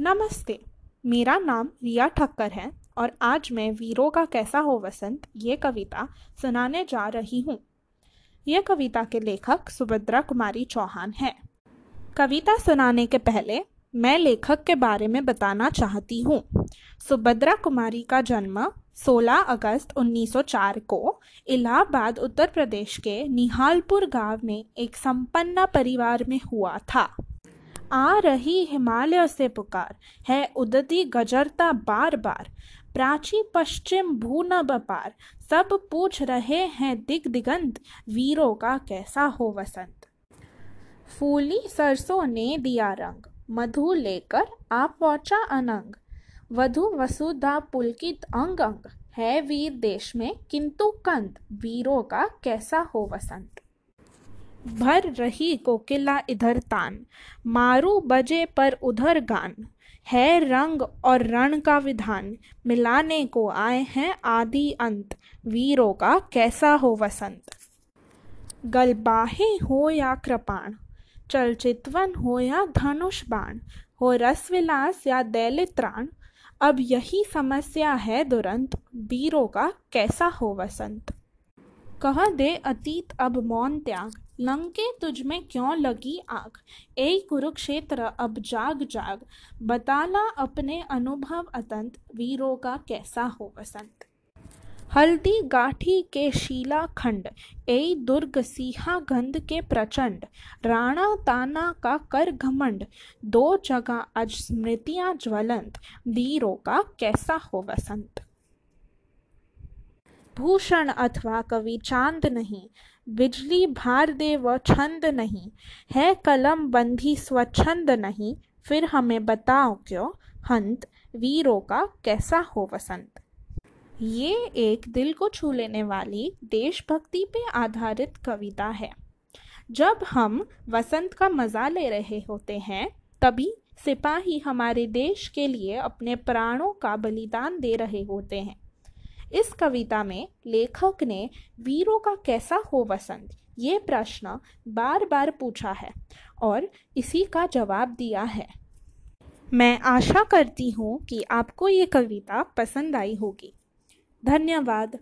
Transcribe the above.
नमस्ते, मेरा नाम रिया ठक्कर है और आज मैं वीरों का कैसा हो वसंत, ये कविता सुनाने जा रही हूँ। यह कविता के लेखक सुभद्रा कुमारी चौहान है। कविता सुनाने के पहले मैं लेखक के बारे में बताना चाहती हूँ। सुभद्रा कुमारी का जन्म 16 अगस्त 1904 को इलाहाबाद, उत्तर प्रदेश के निहालपुर गाँव में एक संपन्न परिवार में हुआ था। आ रही हिमालय से पुकार, है उदती गजरता बार बार। प्राची पश्चिम भूनब पार, सब पूछ रहे हैं दिग दिगंत वीरों का कैसा हो वसंत? फूली सरसों ने दिया रंग, मधु लेकर आप पहुँचा अनंग। वधु वसुधा पुलकित अंग अंग है वीर देश में किंतु कंत वीरों का कैसा हो वसंत? भर रही कोकिला इधर तान। मारू बजे पर उधर गान। है रंग और रण का विधान। मिलाने को आए हैं आदि अंत। वीरों का कैसा हो वसंत? गलबाहे हो या कृपाण। चलचितवन हो या धनुष बाण। हो रसविलास या दैलित्राण अब यही समस्या है दुरंत। वीरों का कैसा हो वसंत? कह, दे अतीत, अब मौन त्याग। लंके तुझ में क्यों लगी आग? ए कुरुक्षेत्र, अब जाग जाग। बताला अपने अनुभव अतंत, वीरों का कैसा हो वसंत? हल्दी गाठी के शीला खंड ए दुर्ग सीहा गंध के प्रचंड। राणा ताना का कर घमंड, दो जगह आज स्मृतियाँ ज्वलंत। वीरों का कैसा हो वसंत? भूषण अथवा कवि चाँद नहीं, बिजली भार दे व छंद नहीं, है कलम बंधी स्वच्छंद नहीं, फिर हमें बताओ क्यों? हंत, वीरों का कैसा हो वसंत? ये एक दिल को छू लेने वाली देशभक्ति पे आधारित कविता है। जब हम वसंत का मज़ा ले रहे होते हैं, तभी सिपाही हमारे देश के लिए अपने प्राणों का बलिदान दे रहे होते हैं। इस कविता में लेखक ने वीरों का कैसा हो वसंत? ये प्रश्न बार बार पूछा है और इसी का जवाब दिया है। मैं आशा करती हूँ कि आपको ये कविता पसंद आई होगी। धन्यवाद।